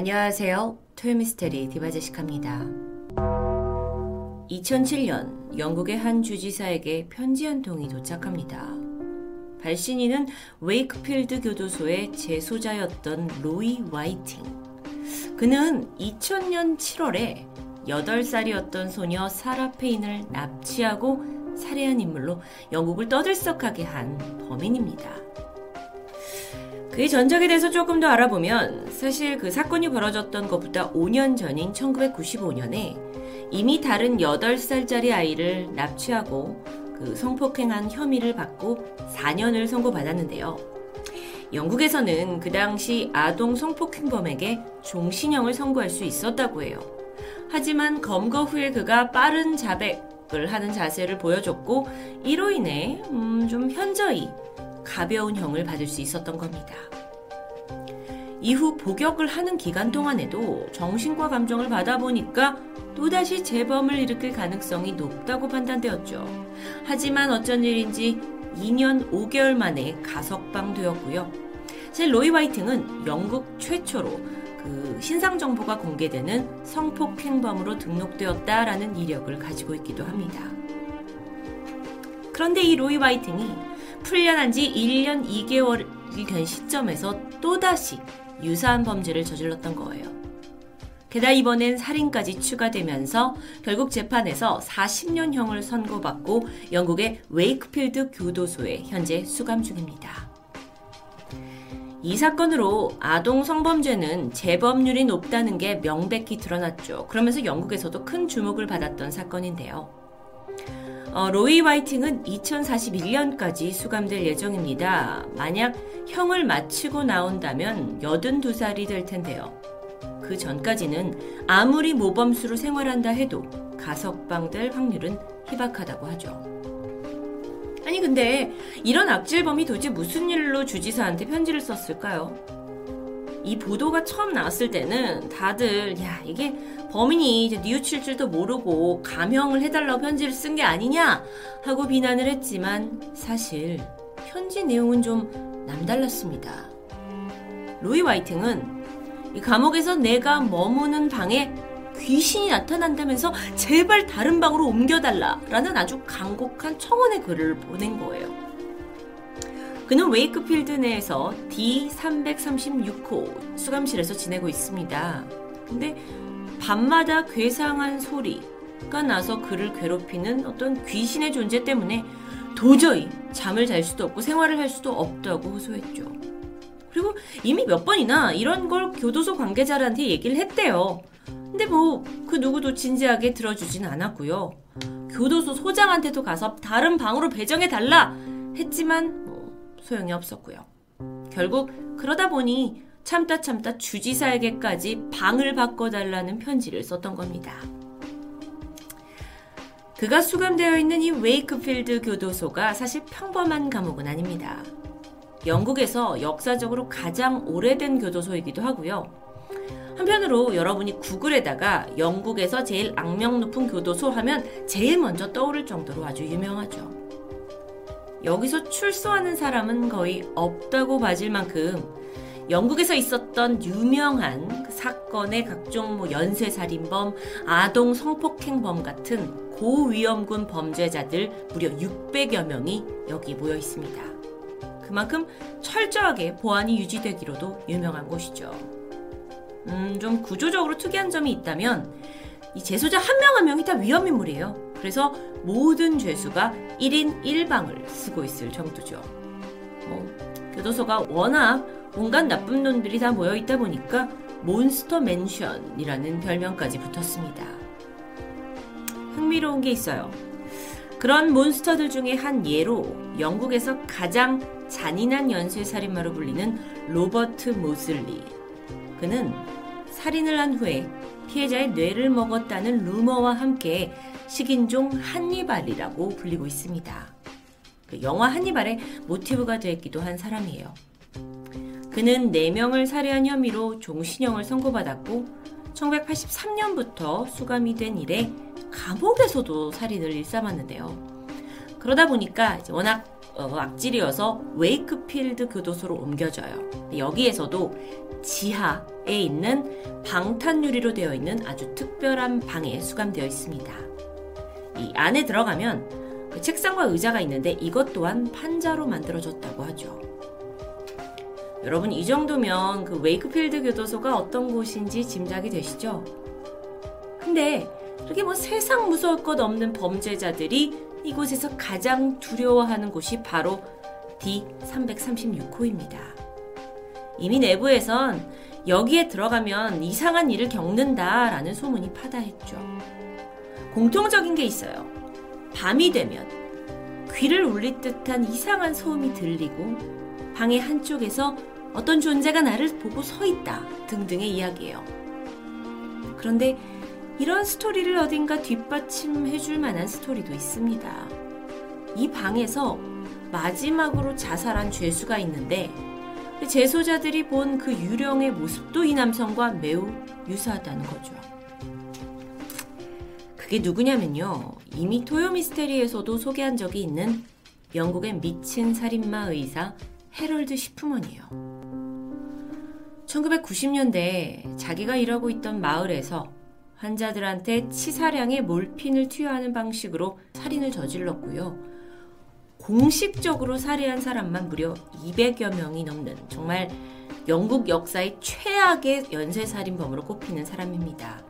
안녕하세요. 토요미스테리 디바제시카입니다. 2007년 영국의 한 주지사에게 편지 한 통이 도착합니다. 발신인은 웨이크필드 교도소의 재소자였던 로이 와이팅. 그는 2000년 7월에 8살이었던 소녀 사라 페인을 납치하고 살해한 인물로 영국을 떠들썩하게 한 범인입니다. 그의 전적에 대해서 조금 더 알아보면 사실 그 사건이 벌어졌던 것보다 5년 전인 1995년에 이미 다른 8살짜리 아이를 납치하고 그 성폭행한 혐의를 받고 4년을 선고받았는데요. 영국에서는 그 당시 아동 성폭행범에게 종신형을 선고할 수 있었다고 해요. 하지만 검거 후에 그가 빠른 자백을 하는 자세를 보여줬고 이로 인해 음, 좀 현저히 가벼운 형을 받을 수 있었던 겁니다. 이후 복역을 하는 기간 동안에도 정신과 감정을 받아보니까 또다시 재범을 일으킬 가능성이 높다고 판단되었죠. 하지만 어쩐 일인지 2년 5개월 만에 가석방되었고요. 제 로이 화이팅은 영국 최초로 그 신상 정보가 공개되는 성폭행범으로 등록되었다라는 이력을 가지고 있기도 합니다. 그런데 이 로이 화이팅이 풀려난 지 1년 2개월이 된 시점에서 또다시 유사한 범죄를 저질렀던 거예요. 게다가 이번엔 살인까지 추가되면서 결국 재판에서 40년형을 선고받고 영국의 웨이크필드 교도소에 현재 수감 중입니다. 이 사건으로 아동 성범죄는 재범률이 높다는 게 명백히 드러났죠. 그러면서 영국에서도 큰 주목을 받았던 사건인데요. 어, 로이 화이팅은 2041년까지 수감될 예정입니다. 만약 형을 마치고 나온다면 82살이 될 텐데요. 그 전까지는 아무리 모범수로 생활한다 해도 가석방 될 확률은 희박하다고 하죠. 아니 근데 이런 악질범이 도대체 무슨 일로 주지사한테 편지를 썼을까요? 이 보도가 처음 나왔을 때는 다들 야 이게 범인이 이제 뉘우칠 줄도 모르고 감형을 해달라고 편지를 쓴 게 아니냐 하고 비난을 했지만 사실 편지 내용은 좀 남달랐습니다. 로이 화이팅은 이 감옥에서 내가 머무는 방에 귀신이 나타난다면서 제발 다른 방으로 옮겨달라라는 아주 간곡한 청원의 글을 보낸 거예요. 그는 웨이크필드 내에서 D336호 수감실에서 지내고 있습니다. 근데 밤마다 괴상한 소리가 나서 그를 괴롭히는 어떤 귀신의 존재 때문에 도저히 잠을 잘 수도 없고 생활을 할 수도 없다고 호소했죠. 그리고 이미 몇 번이나 이런 걸 교도소 관계자들한테 얘기를 했대요. 근데 뭐 그 누구도 진지하게 들어주진 않았고요. 교도소 소장한테도 가서 다른 방으로 배정해 달라 했지만 뭐 소용이 없었고요. 결국 그러다 보니 참다 참다 주지사에게까지 방을 바꿔달라는 편지를 썼던 겁니다. 그가 수감되어 있는 이 웨이크필드 교도소가 사실 평범한 감옥은 아닙니다. 영국에서 역사적으로 가장 오래된 교도소이기도 하고요. 한편으로 여러분이 구글에다가 영국에서 제일 악명 높은 교도소 하면 제일 먼저 떠오를 정도로 아주 유명하죠. 여기서 출소하는 사람은 거의 없다고 봐질 만큼 영국에서 있었던 유명한 그 사건의 각종 뭐 연쇄살인범, 아동 성폭행범 같은 고위험군 범죄자들 무려 600여 명이 여기 모여 있습니다. 그만큼 철저하게 보안이 유지되기로도 유명한 곳이죠. 음, 좀 구조적으로 특이한 점이 있다면 이 재소자 한 명 한 명이 다 위험인물이에요. 그래서 모든 죄수가 1인 1방을 쓰고 있을 정도죠. 뭐, 교도소가 워낙 온갖 나쁜 놈들이 다 모여 있다 보니까 몬스터 맨션이라는 별명까지 붙었습니다. 흥미로운 게 있어요. 그런 몬스터들 중에 한 예로 영국에서 가장 잔인한 연쇄살인마로 불리는 로버트 모슬리. 그는 살인을 한 후에 피해자의 뇌를 먹었다는 루머와 함께 식인종 한니발이라고 불리고 있습니다. 그 영화 한니발의 모티브가 되었기도 한 사람이에요. 그는 4명을 살해한 혐의로 종신형을 선고받았고 1983년부터 수감이 된 이래 감옥에서도 살인을 일삼았는데요. 그러다 보니까 워낙 어, 악질이어서 웨이크필드 교도소로 옮겨져요. 여기에서도 지하에 있는 방탄 유리로 되어 있는 아주 특별한 방에 수감되어 있습니다. 이 안에 들어가면 그 책상과 의자가 있는데 이것 또한 판자로 만들어졌다고 하죠. 여러분 이 정도면 그 웨이크필드 교도소가 어떤 곳인지 짐작이 되시죠? 근데 그렇게 뭐 세상 무서울 것 없는 범죄자들이 이곳에서 가장 두려워하는 곳이 바로 D336호입니다. 이미 내부에선 여기에 들어가면 이상한 일을 겪는다라는 소문이 파다했죠. 공통적인 게 있어요. 밤이 되면 귀를 울릴 듯한 이상한 소음이 들리고 방의 한쪽에서 어떤 존재가 나를 보고 서 있다 등등의 이야기예요. 그런데 이런 스토리를 어딘가 뒷받침해 줄 만한 스토리도 있습니다. 이 방에서 마지막으로 자살한 죄수가 있는데 재소자들이 본 그 유령의 모습도 이 남성과 매우 유사하다는 거죠. 그게 누구냐면요. 이미 토요 미스테리에서도 소개한 적이 있는 영국의 미친 살인마 의사 헤럴드 시프먼이에요. 1990년대 자기가 일하고 있던 마을에서 환자들한테 치사량의 몰핀을 투여하는 방식으로 살인을 저질렀고요. 공식적으로 살해한 사람만 무려 200여 명이 넘는 정말 영국 역사의 최악의 연쇄살인범으로 꼽히는 사람입니다.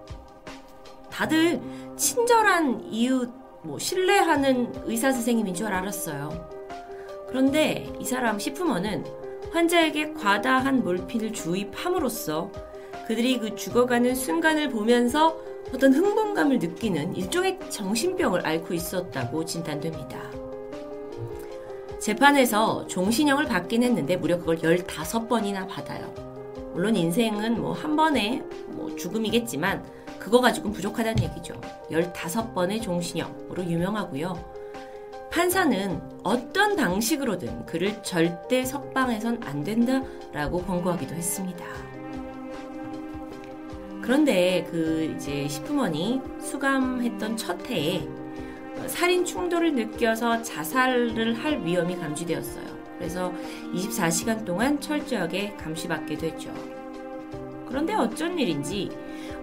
다들 친절한 이웃, 뭐 신뢰하는 의사 선생님인 줄 알았어요. 그런데 이 사람 시프먼은 환자에게 과다한 몰핀을 주입함으로써 그들이 그 죽어가는 순간을 보면서 어떤 흥분감을 느끼는 일종의 정신병을 앓고 있었다고 진단됩니다. 재판에서 종신형을 받긴 했는데 무려 그걸 15번이나 받아요. 물론 인생은 뭐 한 번에 뭐 죽음이겠지만 그거 가지고는 부족하다는 얘기죠. 15번의 종신형으로 유명하고요. 판사는 어떤 방식으로든 그를 절대 석방해선 안 된다라고 권고하기도 했습니다. 그런데 그 이제 시프머니 수감했던 첫 해에 살인 충돌을 느껴서 자살을 할 위험이 감지되었어요. 그래서 24시간 동안 철저하게 감시받게 됐죠. 그런데 어쩐 일인지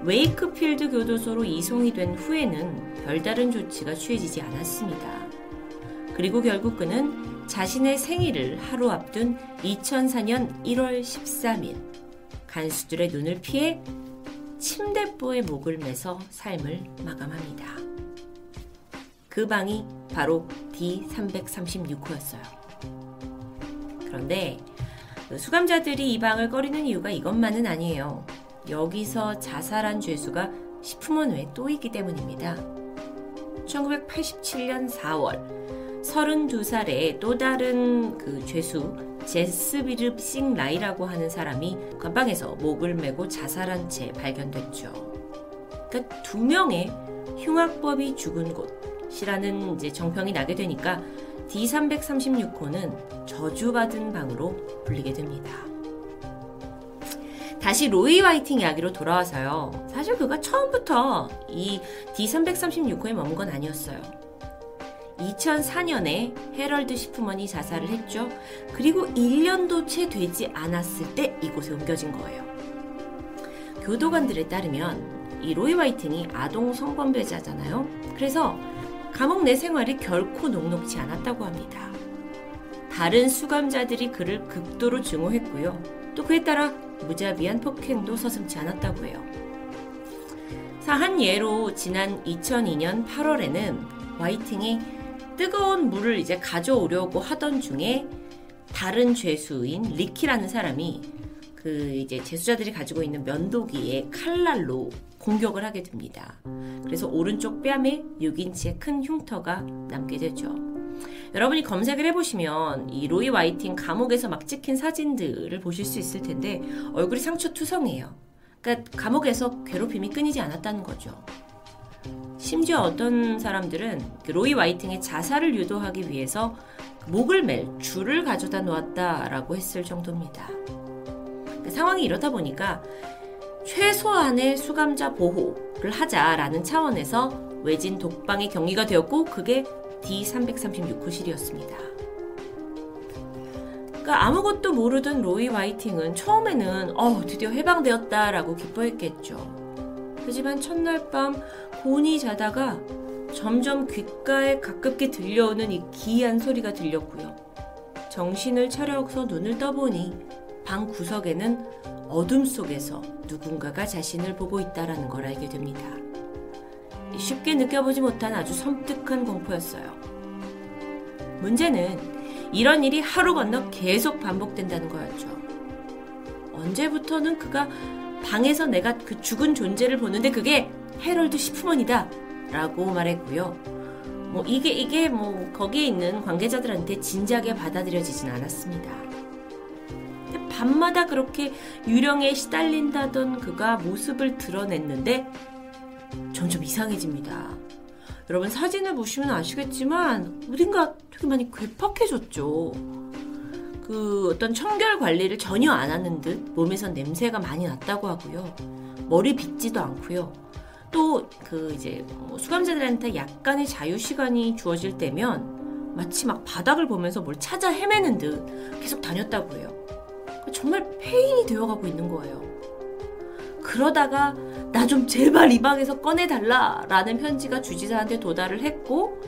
웨이크필드 교도소로 이송이 된 후에는 별다른 조치가 취해지지 않았습니다. 그리고 결국 그는 자신의 생일을 하루 앞둔 2004년 1월 13일 간수들의 눈을 피해 침대보에 목을 매서 삶을 마감합니다. 그 방이 바로 D336호였어요. 그런데 수감자들이 이 방을 꺼리는 이유가 이것만은 아니에요. 여기서 자살한 죄수가 시프먼 외에 또 있기 때문입니다. 1987년 4월 32살의 또 다른 그 죄수 제스비르 싱라이라고 하는 사람이 관방에서 목을 메고 자살한 채 발견됐죠. 그러니까 두 명의 흉악법이 죽은 곳이라는 이제 정평이 나게 되니까 D336호는 저주받은 방으로 불리게 됩니다. 다시 로이 화이팅 이야기로 돌아와서요. 사실 그가 처음부터 이 D336호에 머문 건 아니었어요. 2004년에 헤럴드 시프먼이 자살을 했죠. 그리고 1년도 채 되지 않았을 때 이곳에 옮겨진 거예요. 교도관들에 따르면 이 로이 화이팅이 아동 성범죄자잖아요. 그래서 감옥 내 생활이 결코 녹록지 않았다고 합니다. 다른 수감자들이 그를 극도로 증오했고요. 또 그에 따라 무자비한 폭행도 서슴지 않았다고 해요. 한 예로 지난 2002년 8월에는 화이팅이 뜨거운 물을 이제 가져오려고 하던 중에 다른 죄수인 리키라는 사람이 그 이제 재수자들이 가지고 있는 면도기에 칼날로 공격을 하게 됩니다. 그래서 오른쪽 뺨에 6인치의 큰 흉터가 남게 되죠. 여러분이 검색을 해보시면 이 로이 와이팅 감옥에서 막 찍힌 사진들을 보실 수 있을 텐데 얼굴이 상처 투성이에요. 그러니까 감옥에서 괴롭힘이 끊이지 않았다는 거죠. 심지어 어떤 사람들은 그 로이 와이팅의 자살을 유도하기 위해서 목을 맬 줄을 가져다 놓았다라고 했을 정도입니다. 그 상황이 이렇다 보니까 최소한의 수감자 보호를 하자라는 차원에서 외진 독방의 경위가 되었고 그게 D336호실이었습니다. 그러니까 아무것도 모르던 로이 화이팅은 처음에는 어 드디어 해방되었다라고 기뻐했겠죠. 하지만 첫날 밤 곤히 자다가 점점 귓가에 가깝게 들려오는 이 기이한 소리가 들렸고요. 정신을 차려서 눈을 떠보니 방 구석에는 어둠 속에서 누군가가 자신을 보고 있다라는 걸 알게 됩니다. 쉽게 느껴보지 못한 아주 섬뜩한 공포였어요. 문제는 이런 일이 하루 건너 계속 반복된다는 거였죠. 언제부터는 그가 방에서 내가 그 죽은 존재를 보는데 그게 해럴드 시프먼이다 라고 말했고요. 뭐 이게 이게 뭐 거기에 있는 관계자들한테 진지하게 받아들여지진 않았습니다. 밤마다 그렇게 유령에 시달린다던 그가 모습을 드러냈는데 점점 이상해집니다. 여러분 사진을 보시면 아시겠지만 어딘가 되게 많이 괴팍해졌죠. 그 어떤 청결 관리를 전혀 안 하는 듯 몸에선 냄새가 많이 났다고 하고요. 머리 빗지도 않고요. 또 그 이제 뭐 수감자들한테 약간의 자유 시간이 주어질 때면 마치 막 바닥을 보면서 뭘 찾아 헤매는 듯 계속 다녔다고 해요. 정말 페인이 되어가고 있는 거예요. 그러다가 나 좀 제발 이 방에서 꺼내달라 라는 편지가 주지사한테 도달을 했고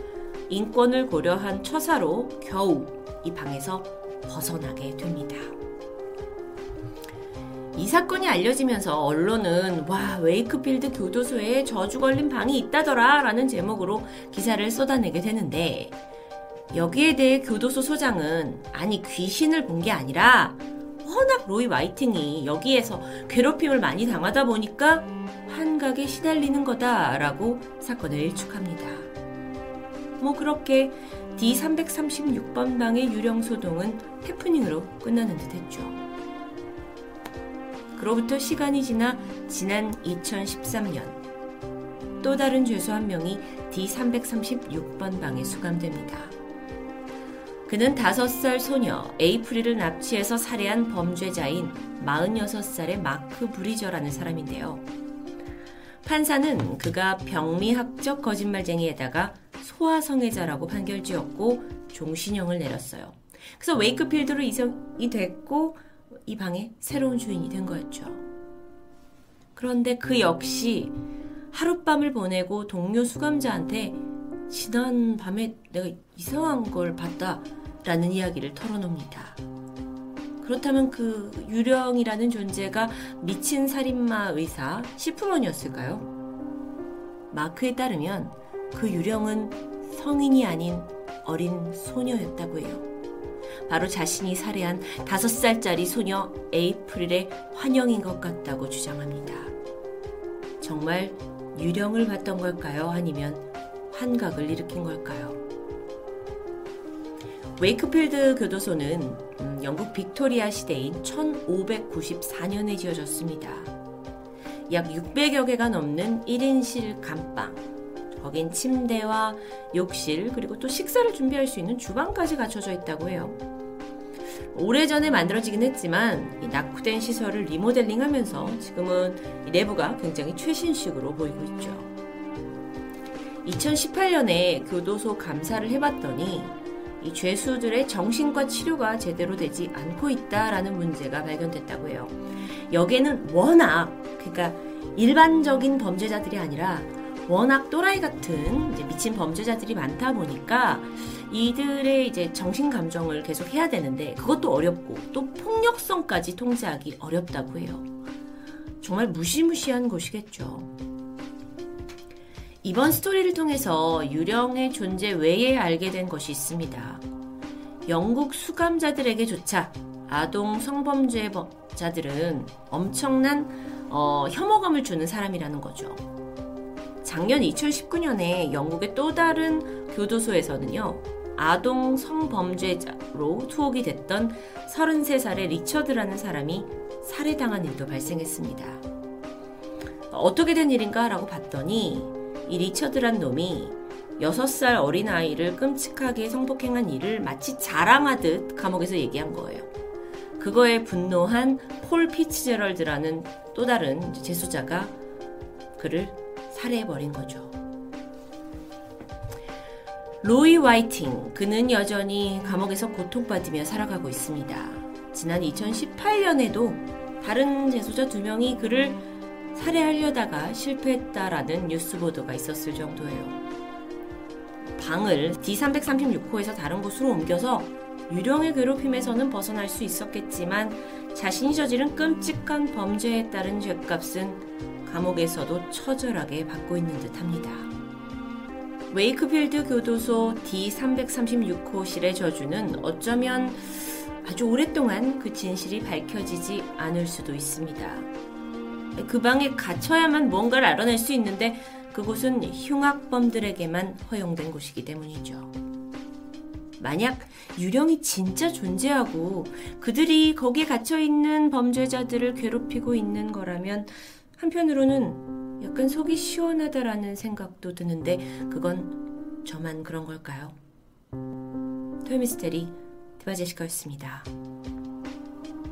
인권을 고려한 처사로 겨우 이 방에서 벗어나게 됩니다. 이 사건이 알려지면서 언론은 와 웨이크필드 교도소에 저주 걸린 방이 있다더라 라는 제목으로 기사를 쏟아내게 되는데 여기에 대해 교도소 소장은 아니 귀신을 본 게 아니라 워낙 로이 와이팅이 여기에서 괴롭힘을 많이 당하다 보니까 환각에 시달리는 거다라고 사건을 일축합니다. 뭐 그렇게 D336번 방의 유령 소동은 해프닝으로 끝나는 듯 했죠. 그로부터 시간이 지나 지난 2013년 또 다른 죄수 한 명이 D336번 방에 수감됩니다. 그는 5살 소녀 에이프릴을 납치해서 살해한 범죄자인 46살의 마크 브리저라는 사람인데요. 판사는 그가 병리학적 거짓말쟁이에다가 소아성애자라고 판결 지었고 종신형을 내렸어요. 그래서 웨이크필드로 이성이 됐고 이 방의 새로운 주인이 된 거였죠. 그런데 그 역시 하룻밤을 보내고 동료 수감자한테 지난 밤에 내가 이상한 걸 봤다 라는 이야기를 털어놉니다. 그렇다면 그 유령이라는 존재가 미친 살인마 의사 시프먼이었을까요? 마크에 따르면 그 유령은 성인이 아닌 어린 소녀였다고 해요. 바로 자신이 살해한 다섯 살짜리 소녀 에이프릴의 환영인 것 같다고 주장합니다. 정말 유령을 봤던 걸까요? 아니면 환각을 일으킨 걸까요? 웨이크필드 교도소는 음, 영국 빅토리아 시대인 1594년에 지어졌습니다. 약 600여 개가 넘는 1인실 감방, 거긴 침대와 욕실, 그리고 또 식사를 준비할 수 있는 주방까지 갖춰져 있다고 해요. 오래전에 만들어지긴 했지만 낙후된 시설을 리모델링 하면서 지금은 내부가 굉장히 최신식으로 보이고 있죠. 2018년에 교도소 감사를 해봤더니 이 죄수들의 정신과 치료가 제대로 되지 않고 있다라는 문제가 발견됐다고 해요. 여기에는 워낙 그러니까 일반적인 범죄자들이 아니라 워낙 또라이 같은 미친 범죄자들이 많다 보니까 이들의 이제 정신 감정을 계속 해야 되는데 그것도 어렵고 또 폭력성까지 통제하기 어렵다고 해요. 정말 무시무시한 곳이겠죠. 이번 스토리를 통해서 유령의 존재 외에 알게 된 것이 있습니다. 영국 수감자들에게조차 아동 성범죄자들은 엄청난 어, 혐오감을 주는 사람이라는 거죠. 작년 2019년에 영국의 또 다른 교도소에서는요, 아동 성범죄자로 투옥이 됐던 33살의 리처드라는 사람이 살해당한 일도 발생했습니다. 어떻게 된 일인가 라고 봤더니 이 리처드란 놈이 6살 어린아이를 끔찍하게 성폭행한 일을 마치 자랑하듯 감옥에서 얘기한 거예요. 그거에 분노한 폴 피츠제럴드라는 또 다른 재수자가 그를 살해해버린 거죠. 로이 화이팅. 그는 여전히 감옥에서 고통받으며 살아가고 있습니다. 지난 2018년에도 다른 재소자 두 명이 그를 살해하려다가 실패했다라는 뉴스 보도가 있었을 정도예요. 방을 D336호에서 다른 곳으로 옮겨서 유령의 괴롭힘에서는 벗어날 수 있었겠지만 자신이 저지른 끔찍한 범죄에 따른 죄값은 감옥에서도 처절하게 받고 있는 듯 합니다. 웨이크필드 교도소 D336호실의 저주는 어쩌면 아주 오랫동안 그 진실이 밝혀지지 않을 수도 있습니다. 그 방에 갇혀야만 뭔가를 알아낼 수 있는데 그곳은 흉악범들에게만 허용된 곳이기 때문이죠. 만약 유령이 진짜 존재하고 그들이 거기에 갇혀 있는 범죄자들을 괴롭히고 있는 거라면 한편으로는 약간 속이 시원하다라는 생각도 드는데 그건 저만 그런 걸까요? 토요미스테리 드바제시카였습니다.